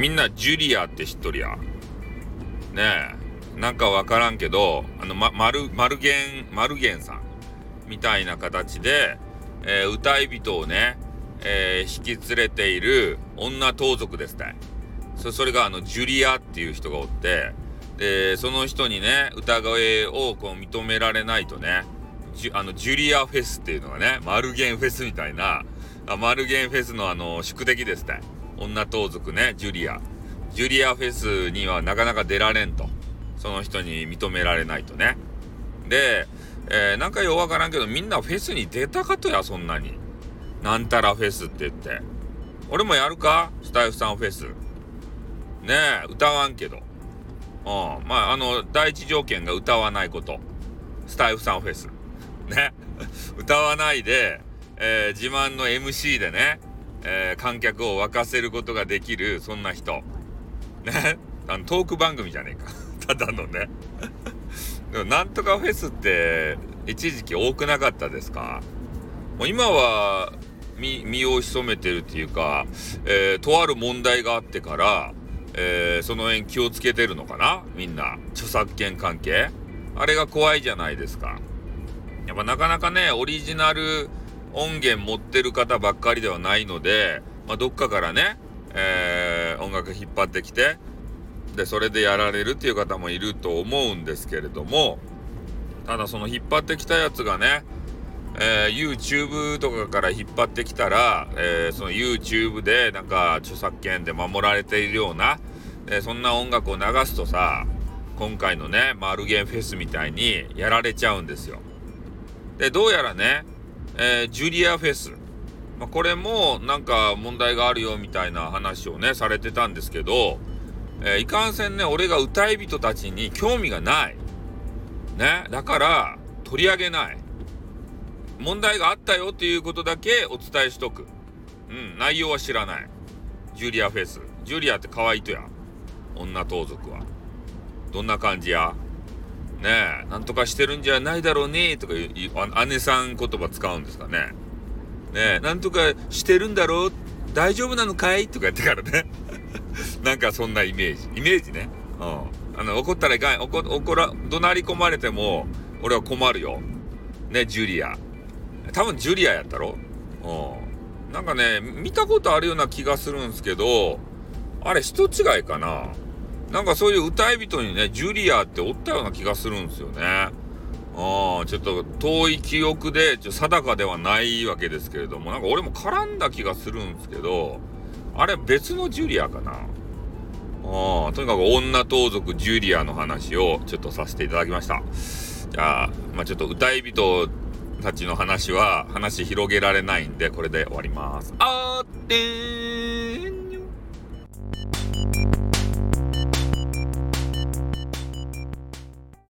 みんなジュリアって知っとるや。ねえ。なんかわからんけど、あの、ま、マル、マルゲン、マルゲンさんみたいな形で、えー、歌い人をね、えー、引き連れている女盗賊ですね。そそれがあの、ジュリアっていう人がおって、で、その人にね、歌声をこう認められないとね、ジュあの、ジュリアフェスっていうのがね、マルゲンフェスみたいな、あマルゲンフェスのあの、宿敵ですね。女盗賊ね、ジュリア。ジュリアフェスにはなかなか出られんと。その人に認められないとね。で、えー、なんかようわからんけど、みんなフェスに出たかとや、そんなに。なんたらフェスって言って。俺もやるか？スタイフさんフェス。ねえ、歌わんけど。うん。まあ、あの、第一条件が歌わないこと。スタイフさんフェス。ね。歌わないで、えー、自慢の MC でね、えー、観客を沸かせることができる、そんな人。ね？あの、トーク番組じゃねえか。ただのね。でも、なんとかフェスって、一時期多くなかったですか？もう今は、身、を潜めてるっていうか、えー、とある問題があってから、えー、その辺気をつけてるのかな？みんな。著作権関係？あれが怖いじゃないですか。やっぱなかなかね、オリジナル音源持ってる方ばっかりではないので、まあ、どっかからね、えー、音楽引っ張ってきて、で、それでやられるっていう方もいると思うんですけれども、ただその引っ張ってきたやつがね、えー、YouTube とかから引っ張ってきたら、えー、その YouTube でなんか著作権で守られているような、え、そんな音楽を流すとさ、今回のね、マルゲンフェスみたいにやられちゃうんですよ。で、どうやらね、えジュリアフェス、まあ、これもなんか問題があるよみたいな話をね、されてたんですけど、えいかんせんね、俺が歌い人たちに興味がない。ね、だから取り上げない。問題があったよっていうことだけお伝えしとく。うん、内容は知らない。ジュリアフェス。ジュリアって可愛いとや。女盗賊は。どんな感じや？ねえ、なんとかしてるんじゃないだろうねとか、姉さん言葉使うんですかね。ねえ、なんとかしてるんだろう大丈夫なのかい？とか言ってからね。なんかそんなイメージ。イメージね。うん。あの、怒ったらいかん。怒、怒ら、怒鳴り込まれても、俺は困るよ。ね、ジュリア。多分ジュリアやったろ？うん。なんかね、見たことあるような気がするんすけど、あれ人違いかな？なんかそういう歌い人にね、ジュリアっておったような気がするんですよね。ああ、ちょっと遠い記憶で、ちょ定かではないわけですけれども、なんか俺も絡んだ気がするんですけど、あれ別のジュリアかなああ、とにかく女盗賊ジュリアの話をちょっとさせていただきました。じゃあ、まあちょっと歌い人たちの話は話広げられないんで、これで終わります。あーってー